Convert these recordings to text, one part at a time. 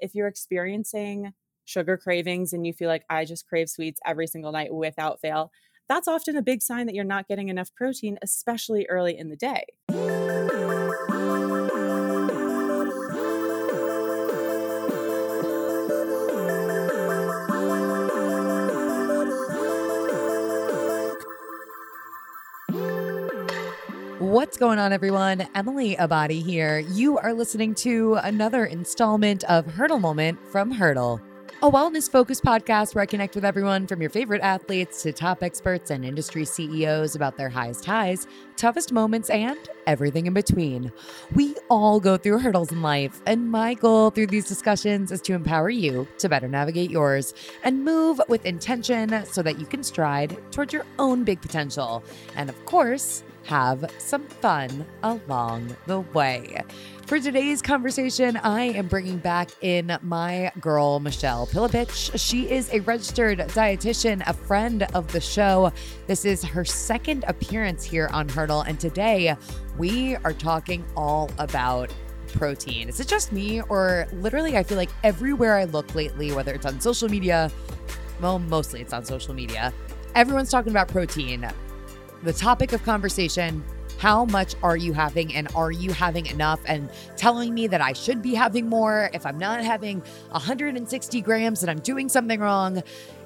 if you're experiencing sugar cravings and you feel like I just crave sweets every single night without fail, that's often a big sign that you're not getting enough protein, especially early in the day. What's going on, everyone? Emily Abbate here. You are listening to another installment of Hurdle Moment from Hurdle, a wellness focused podcast where I connect with everyone from your favorite athletes to top experts and industry CEOs about their highest highs, toughest moments, and everything in between. We all go through hurdles in life, and my goal through these discussions is to empower you to better navigate yours and move with intention so that you can stride towards your own big potential. And of course, have some fun along the way. For today's conversation, I am bringing back in my girl, Michelle Pillepich. She is a registered dietitian, a friend of the show. This is her second appearance here on Hurdle, and today we are talking all about protein. Is it just me, or literally, I feel like everywhere I look lately, whether it's on social media, well, mostly it's on social media, everyone's talking about protein the topic of conversation how much are you having and are you having enough and telling me that I should be having more if I'm not having 160 grams and I'm doing something wrong.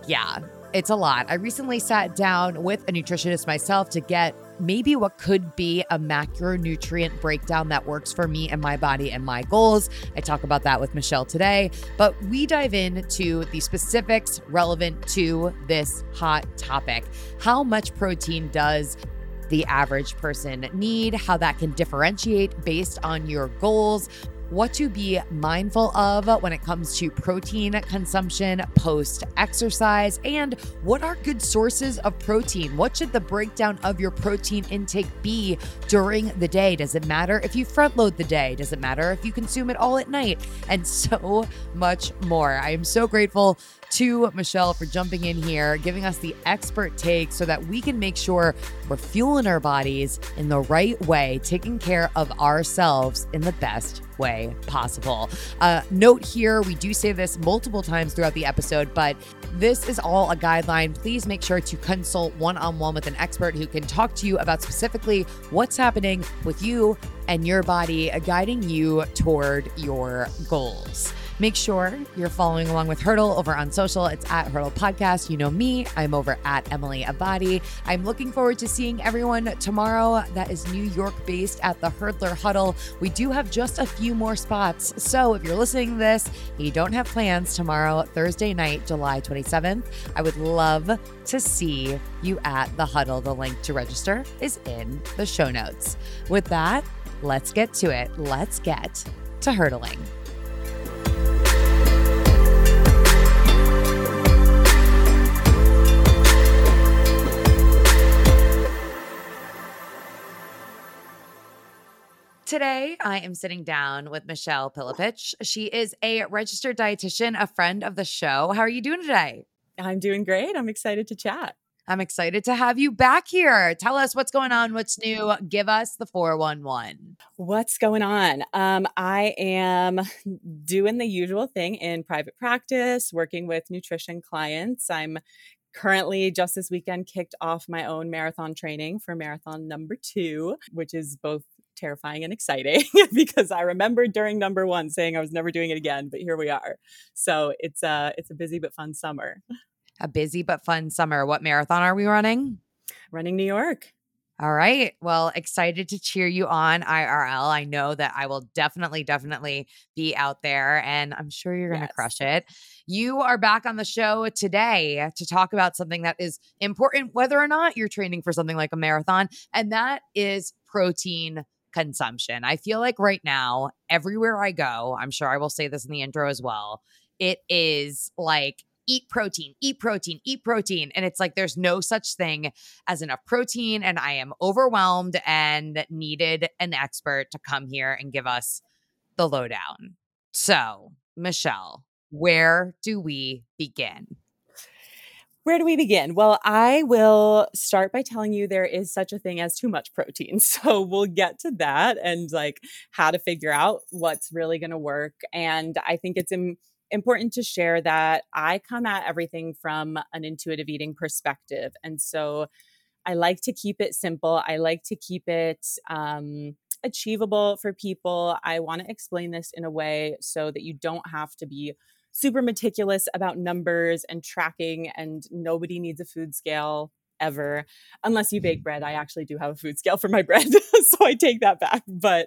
Yeah, it's a lot. I recently sat down with a nutritionist myself to get maybe what could be a macronutrient breakdown that works for me and my body and my goals. I talk about that with Michelle today, but we dive into the specifics relevant to this hot topic. How much protein does the average person need, how that can differentiate based on your goals, what to be mindful of when it comes to protein consumption post exercise, and what are good sources of protein? What should the breakdown of your protein intake be during the day? Does it matter if you front load the day? Does it matter if you consume it all at night? And so much more. I am so grateful to Michelle for jumping in here, giving us the expert take so that we can make sure we're fueling our bodies in the right way, taking care of ourselves in the best way possible. Uh, note here, we do say this multiple times throughout the episode, but this is all a guideline. Please make sure to consult one on one with an expert who can talk to you about specifically what's happening with you and your body, guiding you toward your goals. Make sure you're following along with Hurdle over on social. It's at Hurdle Podcast. You know me. I'm over at Emily Abbate. I'm looking forward to seeing everyone tomorrow. That is New York based at the Hurdler Huddle. We do have just a few more spots. So if you're listening to this and you don't have plans tomorrow, Thursday night, July 27th, I would love to see you at the huddle. The link to register is in the show notes. With that, let's get to it. Let's get to hurdling. Today, I am sitting down with Michelle Pillepich. She is a registered dietitian, a friend of the show. How are you doing today? I'm doing great. I'm excited to chat. I'm excited to have you back here. Tell us what's going on, what's new. Give us the 411. What's going on? Um, I am doing the usual thing in private practice, working with nutrition clients. I'm currently just this weekend kicked off my own marathon training for marathon number two, which is both terrifying and exciting because I remember during number one saying I was never doing it again, but here we are. So it's a it's a busy but fun summer. A busy but fun summer. What marathon are we running? Running New York. All right. Well, excited to cheer you on IRL. I know that I will definitely, definitely be out there and I'm sure you're going to yes. crush it. You are back on the show today to talk about something that is important, whether or not you're training for something like a marathon, and that is protein consumption. I feel like right now, everywhere I go, I'm sure I will say this in the intro as well, it is like eat protein, eat protein, eat protein. And it's like there's no such thing as enough protein. And I am overwhelmed and needed an expert to come here and give us the lowdown. So, Michelle, where do we begin? Where do we begin? Well, I will start by telling you there is such a thing as too much protein. So we'll get to that and like how to figure out what's really going to work. And I think it's Im- important to share that I come at everything from an intuitive eating perspective. And so I like to keep it simple. I like to keep it um, achievable for people. I want to explain this in a way so that you don't have to be super meticulous about numbers and tracking, and nobody needs a food scale ever unless you bake mm-hmm. bread. I actually do have a food scale for my bread so i take that back. But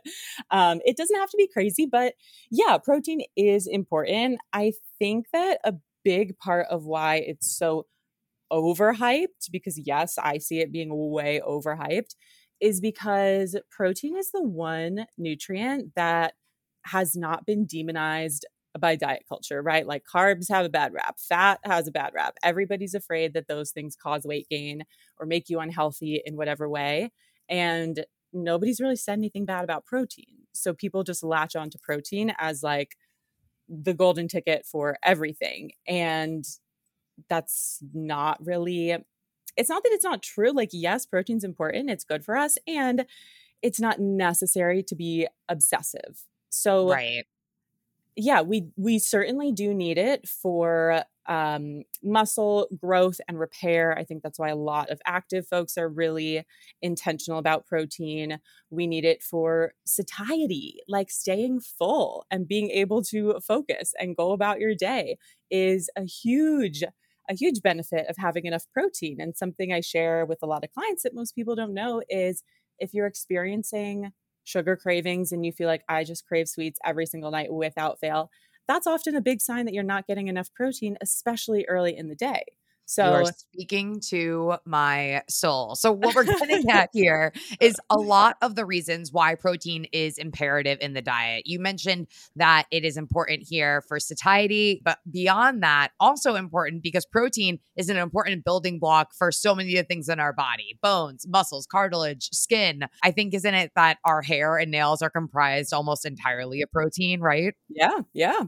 um, it doesn't have to be crazy but yeah protein is important. I think that a big part of why it's so overhyped because yes i see it being way overhyped is because protein is the one nutrient that has not been demonized by diet culture, right? Like carbs have a bad rap, fat has a bad rap. Everybody's afraid that those things cause weight gain or make you unhealthy in whatever way. And nobody's really said anything bad about protein. So people just latch on to protein as like the golden ticket for everything. And that's not really, it's not that it's not true. Like, yes, protein's important, it's good for us. And it's not necessary to be obsessive. So, right yeah, we we certainly do need it for um, muscle growth and repair. I think that's why a lot of active folks are really intentional about protein. We need it for satiety, like staying full and being able to focus and go about your day is a huge a huge benefit of having enough protein. And something I share with a lot of clients that most people don't know is if you're experiencing sugar cravings and you feel like I just crave sweets every single night without fail, that's often a big sign that you're not getting enough protein, especially early in the day. So you are speaking to my soul. So what we're getting at here is a lot of the reasons why protein is imperative in the diet. You mentioned that it is important here for satiety, but beyond that, also important because protein is an important building block for so many of the things in our body bones, muscles, cartilage, skin. I think, isn't it that our hair and nails are comprised almost entirely of protein, right? Yeah. Yeah.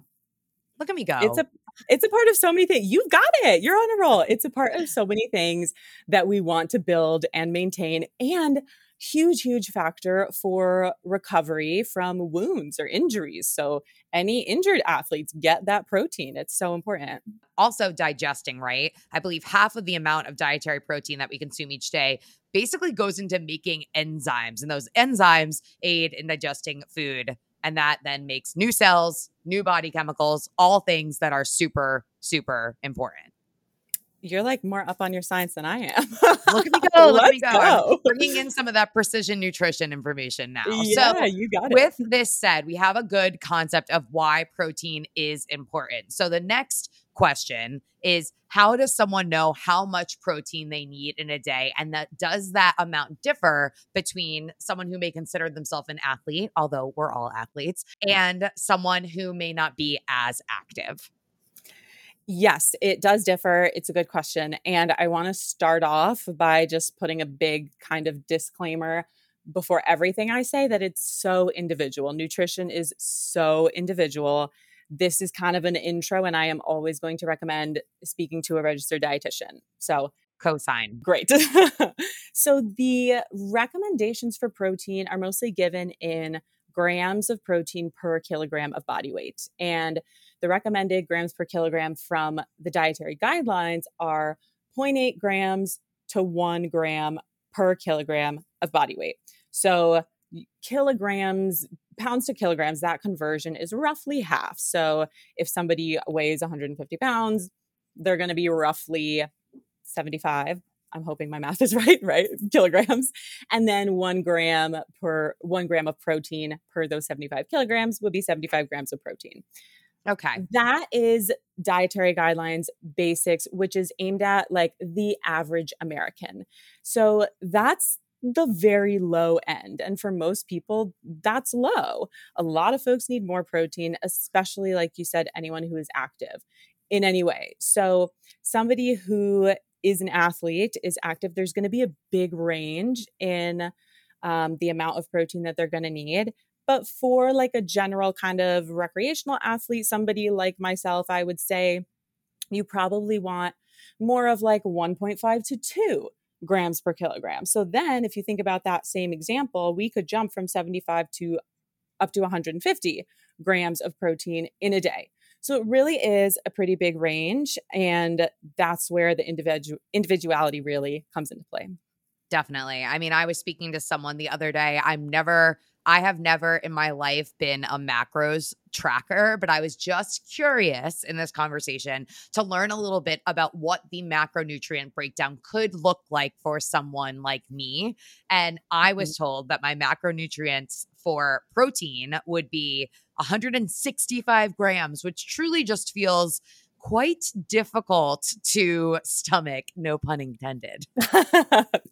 Look at me go. It's a it's a part of so many things. You've got it. You're on a roll. It's a part of so many things that we want to build and maintain and huge huge factor for recovery from wounds or injuries. So any injured athletes get that protein. It's so important. Also digesting, right? I believe half of the amount of dietary protein that we consume each day basically goes into making enzymes and those enzymes aid in digesting food and that then makes new cells, new body chemicals, all things that are super, super important. You're like more up on your science than I am. look at me go. Look at me go. go. bringing in some of that precision nutrition information now. Yeah, so, you got it. With this said, we have a good concept of why protein is important. So, the next question is how does someone know how much protein they need in a day and that does that amount differ between someone who may consider themselves an athlete although we're all athletes and someone who may not be as active Yes, it does differ. It's a good question. And I want to start off by just putting a big kind of disclaimer before everything I say that it's so individual. Nutrition is so individual this is kind of an intro, and I am always going to recommend speaking to a registered dietitian. So, cosign. Great. so, the recommendations for protein are mostly given in grams of protein per kilogram of body weight. And the recommended grams per kilogram from the dietary guidelines are 0.8 grams to 1 gram per kilogram of body weight. So, kilograms pounds to kilograms, that conversion is roughly half. So if somebody weighs 150 pounds, they're going to be roughly 75. I'm hoping my math is right, right? Kilograms. And then one gram per one gram of protein per those 75 kilograms would be 75 grams of protein. Okay. That is dietary guidelines basics, which is aimed at like the average American. So that's the very low end. And for most people, that's low. A lot of folks need more protein, especially, like you said, anyone who is active in any way. So, somebody who is an athlete, is active, there's going to be a big range in um, the amount of protein that they're going to need. But for like a general kind of recreational athlete, somebody like myself, I would say you probably want more of like 1.5 to 2 grams per kilogram. So then, if you think about that same example, we could jump from 75 to up to 150 grams of protein in a day. So it really is a pretty big range. And that's where the individual individuality really comes into play. Definitely. I mean, I was speaking to someone the other day. I'm never I have never in my life been a macros tracker, but I was just curious in this conversation to learn a little bit about what the macronutrient breakdown could look like for someone like me. And I was mm-hmm. told that my macronutrients for protein would be 165 grams, which truly just feels quite difficult to stomach no pun intended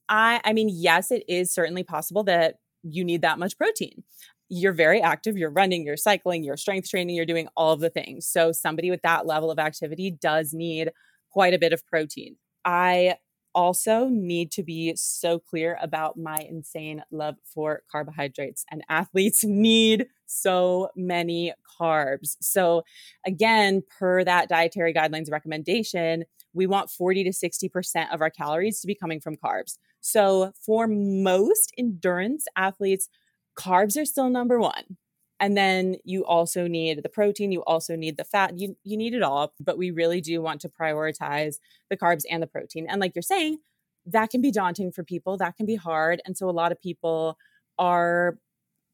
i i mean yes it is certainly possible that you need that much protein. You're very active, you're running, you're cycling, you're strength training, you're doing all of the things. So, somebody with that level of activity does need quite a bit of protein. I also need to be so clear about my insane love for carbohydrates, and athletes need so many carbs. So, again, per that dietary guidelines recommendation, we want 40 to 60% of our calories to be coming from carbs. So, for most endurance athletes, carbs are still number one. And then you also need the protein, you also need the fat, you, you need it all. But we really do want to prioritize the carbs and the protein. And like you're saying, that can be daunting for people, that can be hard. And so a lot of people are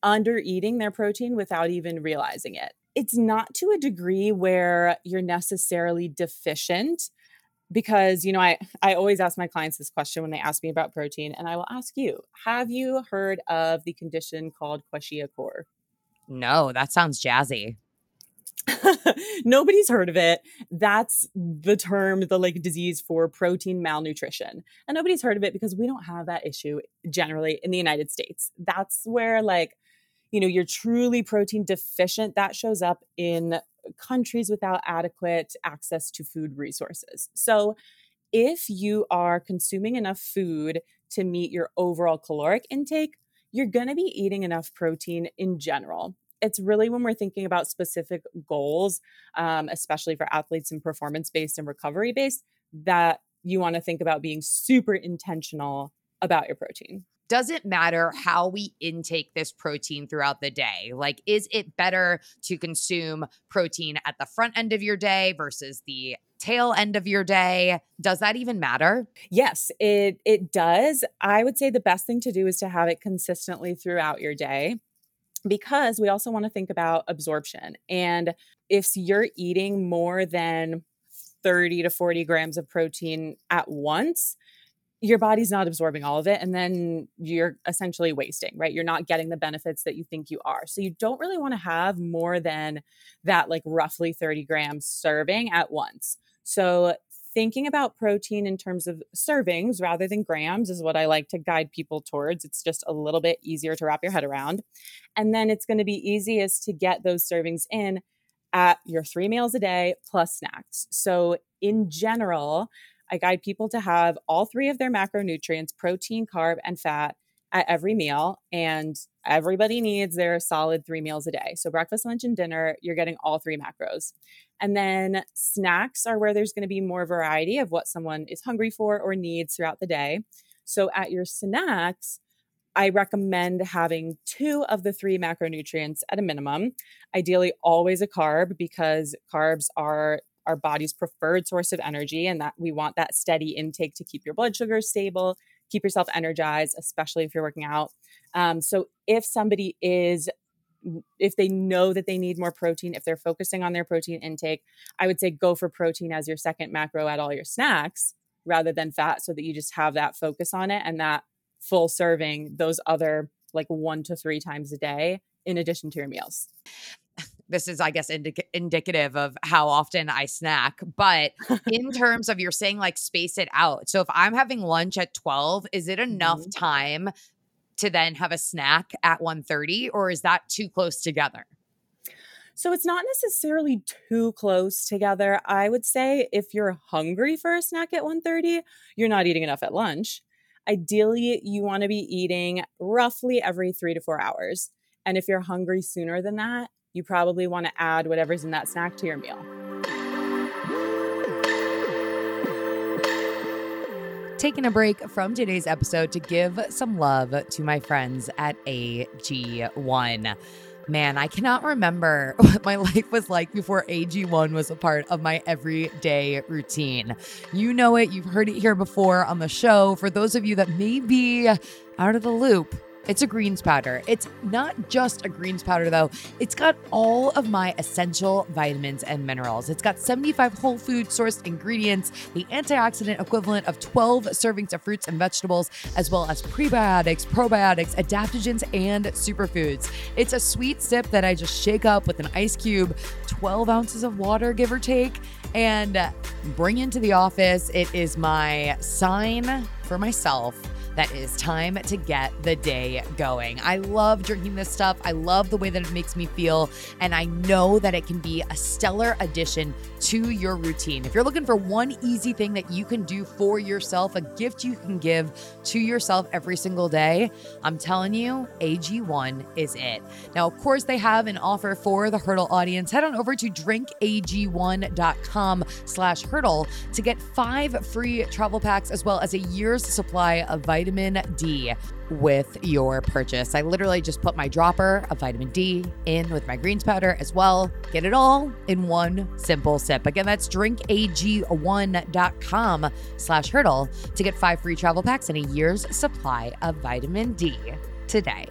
under eating their protein without even realizing it. It's not to a degree where you're necessarily deficient because you know I I always ask my clients this question when they ask me about protein and I will ask you have you heard of the condition called kwashiorkor no that sounds jazzy. Nobody's heard of it. That's the term the like disease for protein malnutrition. And nobody's heard of it because we don't have that issue generally in the United States. That's where like you know you're truly protein deficient. That shows up in countries without adequate access to food resources. So, if you are consuming enough food to meet your overall caloric intake, you're going to be eating enough protein in general. It's really when we're thinking about specific goals, um, especially for athletes and performance based and recovery based, that you want to think about being super intentional about your protein does it matter how we intake this protein throughout the day? Like, is it better to consume protein at the front end of your day versus the tail end of your day? Does that even matter? Yes, it it does. I would say the best thing to do is to have it consistently throughout your day because we also want to think about absorption. And if you're eating more than 30 to 40 grams of protein at once, your body's not absorbing all of it and then you're essentially wasting right you're not getting the benefits that you think you are so you don't really want to have more than that like roughly 30 grams serving at once so thinking about protein in terms of servings rather than grams is what I like to guide people towards. It's just a little bit easier to wrap your head around. And then it's going to be easiest to get those servings in at your three meals a day plus snacks. So, in general, I guide people to have all three of their macronutrients protein, carb, and fat at every meal. And everybody needs their solid three meals a day. So, breakfast, lunch, and dinner, you're getting all three macros. And then snacks are where there's going to be more variety of what someone is hungry for or needs throughout the day. So, at your snacks, I recommend having two of the three macronutrients at a minimum. Ideally, always a carb because carbs are our body's preferred source of energy and that we want that steady intake to keep your blood sugar stable keep yourself energized especially if you're working out. Um, so if somebody is if they know that they need more protein if they're focusing on their protein intake i would say go for protein as your second macro at all your snacks rather than fat so that you just have that focus on it and that full serving those other like one to three times a day in addition to your meals this is i guess indic- indicative of how often i snack but in terms of you're saying like space it out so if i'm having lunch at 12 is it enough mm-hmm. time to then have a snack at 1.30 or is that too close together so it's not necessarily too close together. I would say if you're hungry for a snack at 1:30, you're not eating enough at lunch. Ideally, you want to be eating roughly every 3 to 4 hours. And if you're hungry sooner than that, you probably want to add whatever's in that snack to your meal. taking a break from today's episode to give some love to my friends at AG1. Man, I cannot remember what my life was like before AG1 was a part of my everyday routine. You know it, you've heard it here before on the show. For those of you that may be out of the loop, it's a greens powder. It's not just a greens powder, though. It's got all of my essential vitamins and minerals. It's got 75 whole food sourced ingredients, the antioxidant equivalent of 12 servings of fruits and vegetables, as well as prebiotics, probiotics, adaptogens, and superfoods. It's a sweet sip that I just shake up with an ice cube, 12 ounces of water, give or take, and bring into the office. It is my sign for myself that is time to get the day going. I love drinking this stuff. I love the way that it makes me feel. And I know that it can be a stellar addition to your routine. If you're looking for one easy thing that you can do for yourself, a gift you can give to yourself every single day, I'm telling you, AG1 is it. Now, of course, they have an offer for the Hurdle audience. Head on over to drinkag1.com slash hurdle to get five free travel packs as well as a year's supply of vitamin D with your purchase. I literally just put my dropper of vitamin D in with my greens powder as well. Get it all in one simple sip. Again, that's drinkag1.com slash hurdle to get five free travel packs and a year's supply of vitamin D today.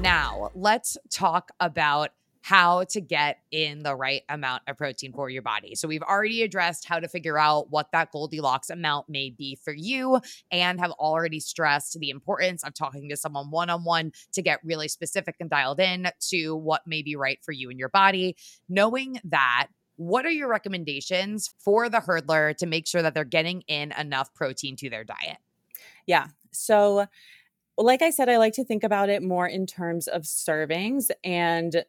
Now, let's talk about how to get in the right amount of protein for your body. So, we've already addressed how to figure out what that Goldilocks amount may be for you, and have already stressed the importance of talking to someone one on one to get really specific and dialed in to what may be right for you and your body. Knowing that, what are your recommendations for the hurdler to make sure that they're getting in enough protein to their diet? Yeah. So, like I said, I like to think about it more in terms of servings. And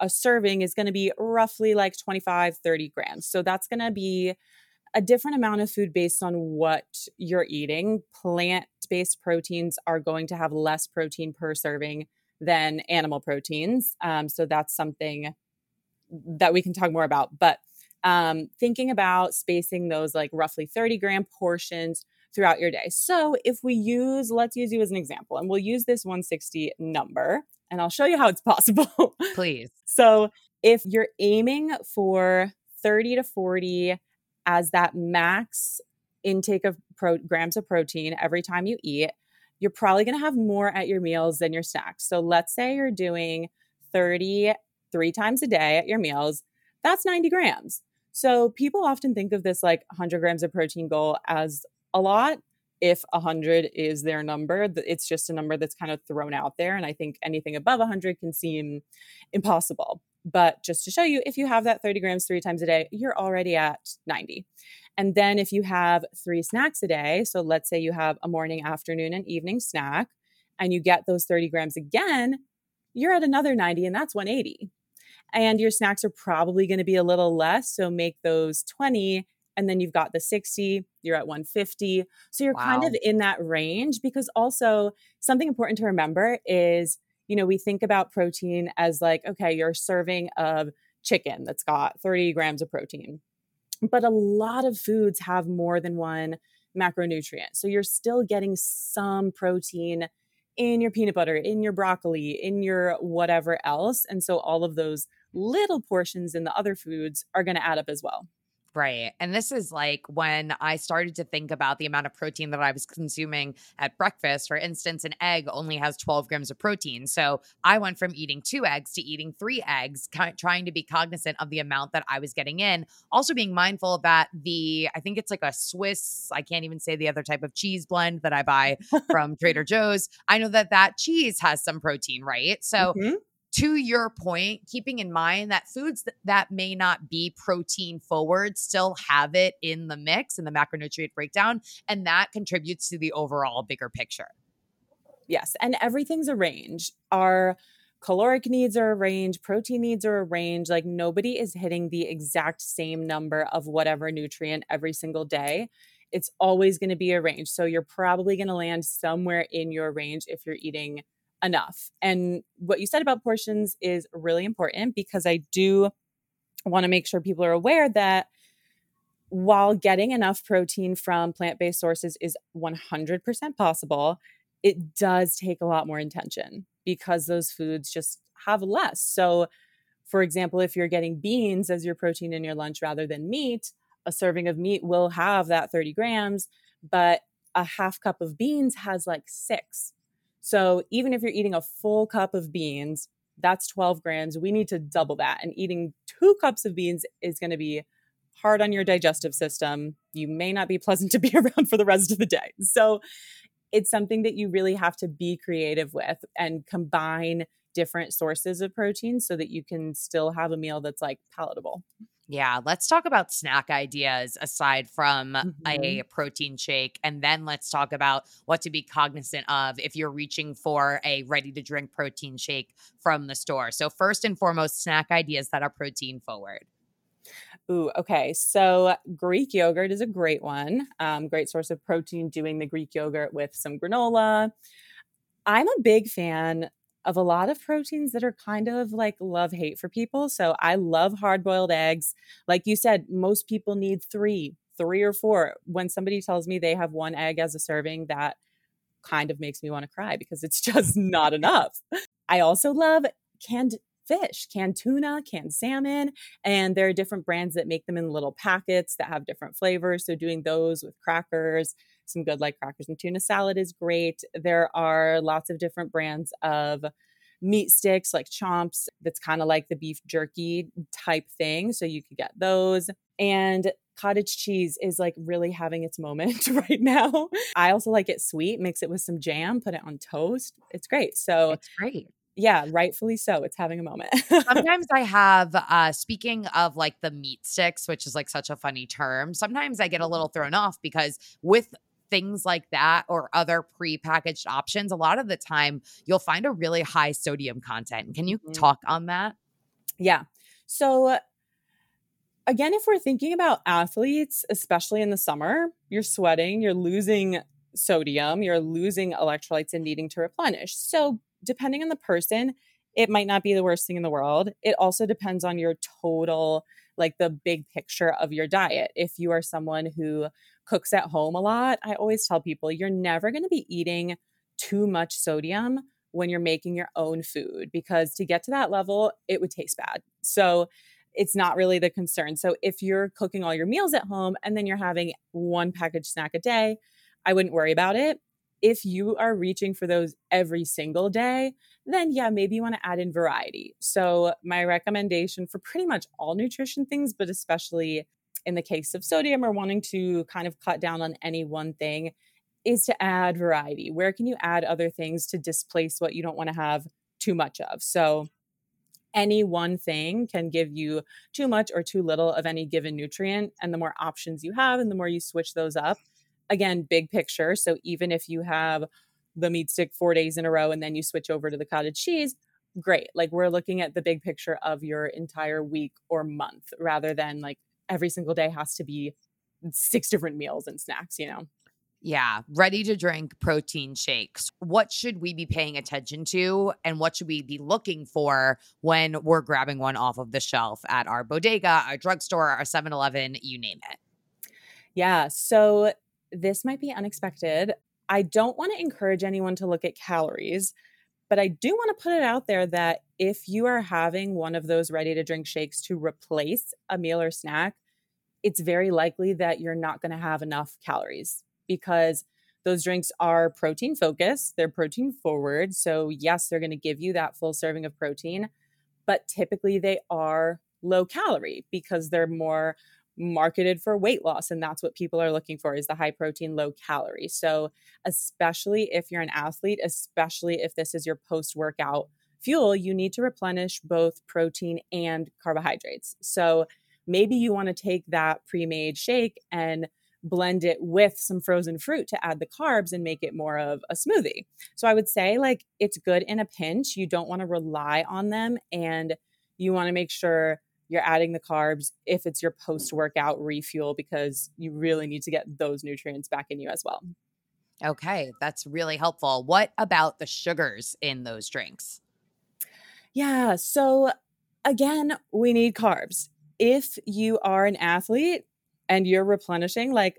a serving is going to be roughly like 25, 30 grams. So that's going to be a different amount of food based on what you're eating. Plant based proteins are going to have less protein per serving than animal proteins. Um, so that's something that we can talk more about. But um, thinking about spacing those like roughly 30 gram portions throughout your day. So if we use, let's use you as an example, and we'll use this 160 number and I'll show you how it's possible. Please. so, if you're aiming for 30 to 40 as that max intake of pro- grams of protein every time you eat, you're probably going to have more at your meals than your snacks. So, let's say you're doing 30 three times a day at your meals, that's 90 grams. So, people often think of this like 100 grams of protein goal as a lot if 100 is their number it's just a number that's kind of thrown out there and i think anything above 100 can seem impossible. But just to show you if you have that 30 grams three times a day you're already at 90 and then if you have three snacks a day so let's say you have a morning afternoon and evening snack and you get those 30 grams again you're at another 90 and that's 180 and your snacks are probably going to be a little less so make those 20 and then you've got the 60 you're at 150 so you're wow. kind of in that range because also something important to remember is you know we think about protein as like okay you're serving of chicken that's got 30 grams of protein but a lot of foods have more than one macronutrient. So you're still getting some protein in your peanut butter in your broccoli in your whatever else and so all of those little portions in the other foods are going to add up as well Right. And this is like when I started to think about the amount of protein that I was consuming at breakfast. For instance, an egg only has 12 grams of protein. So I went from eating two eggs to eating three eggs, trying to be cognizant of the amount that I was getting in. Also being mindful that the, I think it's like a Swiss, I can't even say the other type of cheese blend that I buy from Trader Joe's. I know that that cheese has some protein, right? So mm-hmm to your point, keeping in mind that foods that, may not be protein forward still have it in the mix in the macronutrient breakdown, and that contributes to the overall bigger picture. Yes, and everything's a range. Our caloric needs are a range, protein needs are a range. Like nobody is hitting the exact same number of whatever nutrient every single day. It's always going to be a range. So you're probably going to land somewhere in your range if you're eating enough. And what you said about portions is really important because I do want to make sure people are aware that while getting enough protein from plant based sources is 100% possible, it does take a lot more intention because those foods just have less. So, for example, if you're getting beans as your protein in your lunch rather than meat, a serving of meat will have that 30 grams, but a half cup of beans has like six. So even if you're eating a full cup of beans, that's 12 grams. We need to double that. And eating two cups of beans is going to be hard on your digestive system. You may not be pleasant to be around for the rest of the day. So it's something that you really have to be creative with and combine different sources of protein so that you can still have a meal that's like palatable. Yeah, let's talk about snack ideas aside from Mm-hmm. a protein shake. And then let's talk about what to be cognizant of if you're reaching for a ready to drink protein shake from the store. So, first and foremost, snack ideas that are protein forward. Ooh, okay. So Greek yogurt is a great one. Um, great source of protein doing the Greek yogurt with some granola. I'm a big fan of a lot of proteins that are kind of like love hate for people. So I love hard boiled eggs. Like you said, most people need three, three or four. When somebody tells me they have one egg as a serving, that kind of makes me want to cry because it's just not enough. I also love canned fish, canned tuna, canned salmon, and there are different brands that make them in little packets that have different flavors. So doing those with crackers, some good like crackers and tuna salad is great. There are lots of different brands of meat sticks like chomps that's kind of like the beef jerky type thing so you could get those. And cottage cheese is like really having its moment right now. I also like it sweet mix it with some jam put it on toast. It's great. So It's great. yeah rightfully so it's having a moment. Sometimes I have, uh, speaking of like the meat sticks, which is like such a funny term, sometimes I get a little thrown off because with things like that or other pre-packaged options, a lot of the time you'll find a really high sodium content. Can you Mhm. talk on that? Yeah. So, again, if we're thinking about athletes, especially in the summer, you're sweating, you're losing sodium, you're losing electrolytes and needing to replenish. So, depending on the person, it might not be the worst thing in the world. It also depends on your total, like the big picture of your diet. If you are someone who cooks at home a lot, I always tell people you're never going to be eating too much sodium when you're making your own food because to get to that level, it would taste bad. So it's not really the concern. So if you're cooking all your meals at home and then you're having one packaged snack a day, I wouldn't worry about it. If you are reaching for those every single day, then yeah, maybe you want to add in variety. So my recommendation for pretty much all nutrition things, but especially in the case of sodium or wanting to kind of cut down on any one thing, is to add variety. Where can you add other things to displace what you don't want to have too much of? So, any one thing can give you too much or too little of any given nutrient. And the more options you have, and the more you switch those up, again, big picture. So, even if you have the meat stick four days in a row and then you switch over to the cottage cheese, great. Like, we're looking at the big picture of your entire week or month rather than like every single day has to be six different meals and snacks, you know? Yeah, ready to drink protein shakes. What should we be paying attention to and what should we be looking for when we're grabbing one off of the shelf at our bodega, our drugstore, our 7 Eleven, you name it? Yeah. So this might be unexpected. I don't want to encourage anyone to look at calories, but I do want to put it out there that if you are having one of those ready to drink shakes to replace a meal or snack, it's very likely that you're not going to have enough calories because those drinks are protein focused, they're protein forward. So, yes, they're going to give you that full serving of protein, but typically they are low calorie because they're more marketed for weight loss and that's what people are looking for is the high protein low calorie. So especially if you're an athlete especially if this is your post workout fuel you need to replenish both protein and carbohydrates. So maybe you want to take that pre-made shake and blend it with some frozen fruit to add the carbs and make it more of a smoothie. So i would say like it's good in a pinch. You don't want to rely on them and you want to make sure you're adding the carbs if it's your post workout refuel because you really need to get those nutrients back in you as well. Okay, that's really helpful. What about the sugars in those drinks? Yeah. So, again, we need carbs. if you are an athlete and you're replenishing like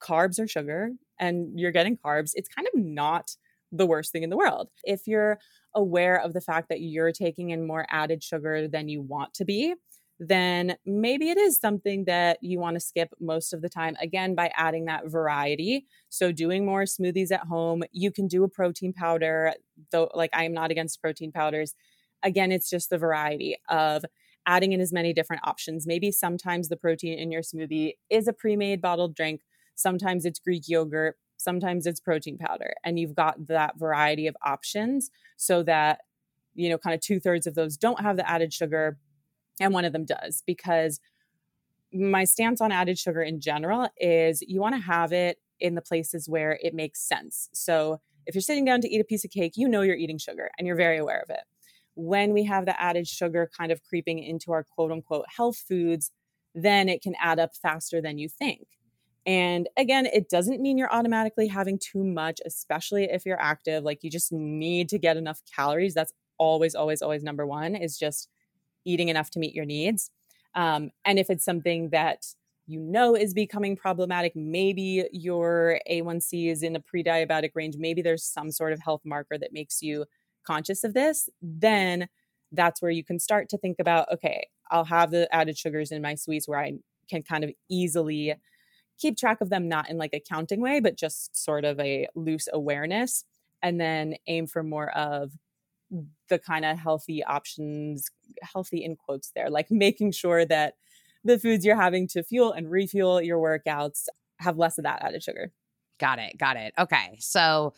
carbs or sugar and you're getting carbs, it's kind of not the worst thing in the world. If you're aware of the fact that you're taking in more added sugar than you want to be, then maybe it is something that you want to skip most of the time. Again, by adding that variety. So, doing more smoothies at home, you can do a protein powder, though, like I am not against protein powders. Again, it's just the variety of adding in as many different options. Maybe sometimes the protein in your smoothie is a pre made bottled drink, sometimes it's Greek yogurt, sometimes it's protein powder, and you've got that variety of options so that, you know, kind of two thirds of those don't have the added sugar and one of them does because my stance on added sugar in general is you want to have it in the places where it makes sense. So if you're sitting down to eat a piece of cake, you know you're eating sugar and you're very aware of it. When we have the added sugar kind of creeping into our quote unquote health foods, then it can add up faster than you think. And again, it doesn't mean you're automatically having too much, especially if you're active. Like you just need to get enough calories. That's always, always, always number one is just eating enough to meet your needs. Um, and if it's something that you know is becoming problematic, maybe your A1C is in a pre diabetic range, maybe there's some sort of health marker that makes you conscious of this, then that's where you can start to think about okay, I'll have the added sugars in my sweets where I can kind of easily keep track of them, not in like a counting way, but just sort of a loose awareness, and then aim for more of the kind of healthy options, healthy in quotes there, like making sure that the foods you're having to fuel and refuel your workouts have less of that added sugar. Got it. Got it. Okay. So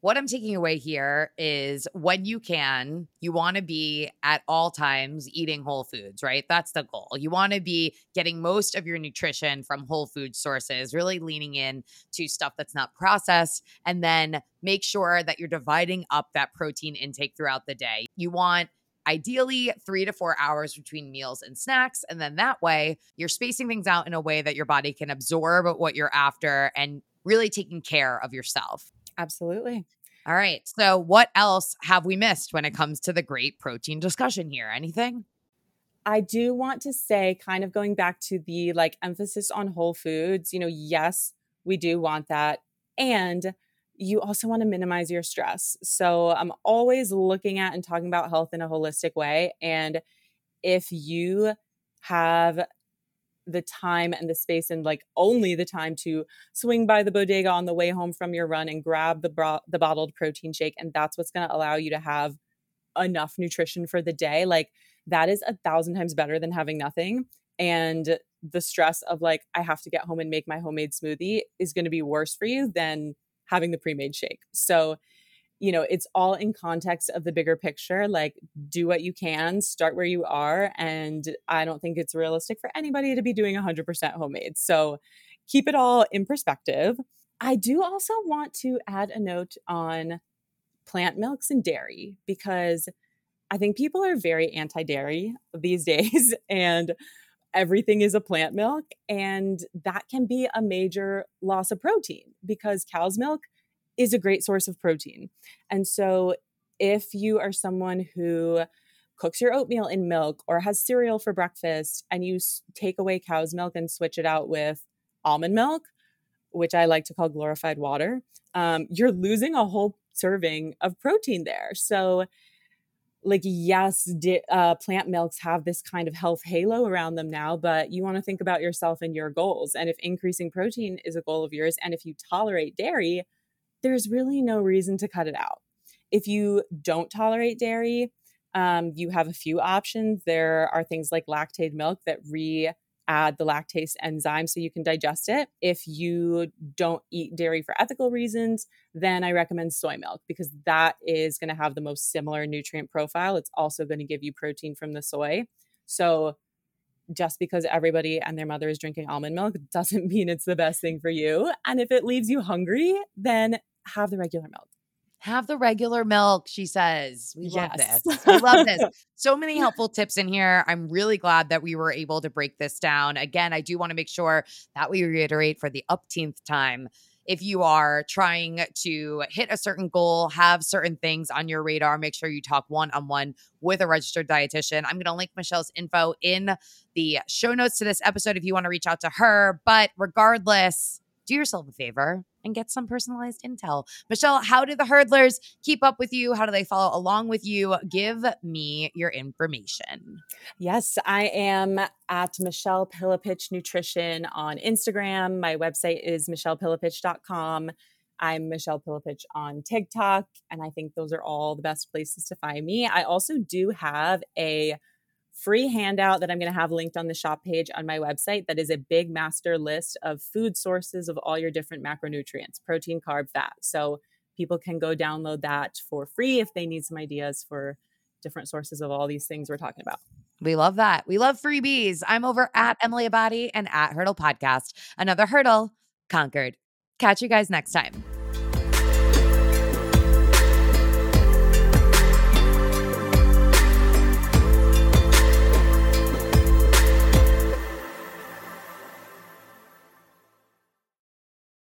what I'm taking away here is when you can, you want to be at all times eating whole foods, right? That's the goal. You want to be getting most of your nutrition from whole food sources, really leaning in to stuff that's not processed, and then make sure that you're dividing up that protein intake throughout the day. You want ideally three to four hours between meals and snacks. And then that way, you're spacing things out in a way that your body can absorb what you're after and really taking care of yourself. Absolutely. All right. So, what else have we missed when it comes to the great protein discussion here? Anything? I do want to say, kind of going back to the like emphasis on whole foods, you know, yes, we do want that. And you also want to minimize your stress. So I'm always looking at and talking about health in a holistic way. And if you have the time and the space and like only the time to swing by the bodega on the way home from your run and grab the bro- the bottled protein shake and that's what's going to allow you to have enough nutrition for the day. Like that is a thousand times better than having nothing and the stress of like i have to get home and make my homemade smoothie is going to be worse for you than having the pre-made shake. So you know, it's all in context of the bigger picture. Like, do what you can, start where you are. And I don't think it's realistic for anybody to be doing 100% homemade. So keep it all in perspective. I do also want to add a note on plant milks and dairy because I think people are very anti dairy these days. And everything is a plant milk. And that can be a major loss of protein because cow's milk is a great source of protein. And so if you are someone who cooks your oatmeal in milk or has cereal for breakfast and you take away cow's milk and switch it out with almond milk, which I like to call glorified water, um, you're losing a whole serving of protein there. So, like, yes, di- uh, plant milks have this kind of health halo around them now, but you want to think about yourself and your goals. And if increasing protein is a goal of yours, and if you tolerate dairy, there's really no reason to cut it out. If you don't tolerate dairy, um, you have a few options. There are things like Lactaid milk that re add the lactase enzyme so you can digest it. If you don't eat dairy for ethical reasons, then I recommend soy milk because that is going to have the most similar nutrient profile. It's also going to give you protein from the soy. So just because everybody and their mother is drinking almond milk doesn't mean it's the best thing for you. And if it leaves you hungry, then have the regular milk. Have the regular milk, she says. We yes. love this. We love this. So many helpful tips in here. I'm really glad that we were able to break this down. Again, I do want to make sure that we reiterate for the upteenth time if you are trying to hit a certain goal, have certain things on your radar, make sure you talk one on one with a registered dietitian. I'm going to link Michelle's info in the show notes to this episode if you want to reach out to her. But regardless, do yourself a favor and get some personalized intel. Michelle, how do the hurdlers keep up with you? How do they follow along with you? Give me your information. Yes, I am at Michelle Pillepich Nutrition on Instagram. My website is michellepillepich.com. I'm Michelle Pillepich on TikTok, and I think those are all the best places to find me. I also do have a free handout that I'm going to have linked on the shop page on my website that is a big master list of food sources of all your different macronutrients protein, carb, fat. So people can go download that for free if they need some ideas for different sources of all these things we're talking about. We love that. We love freebies. I'm over at Emily Abbate and at Hurdle Podcast. Another hurdle conquered. Catch you guys next time.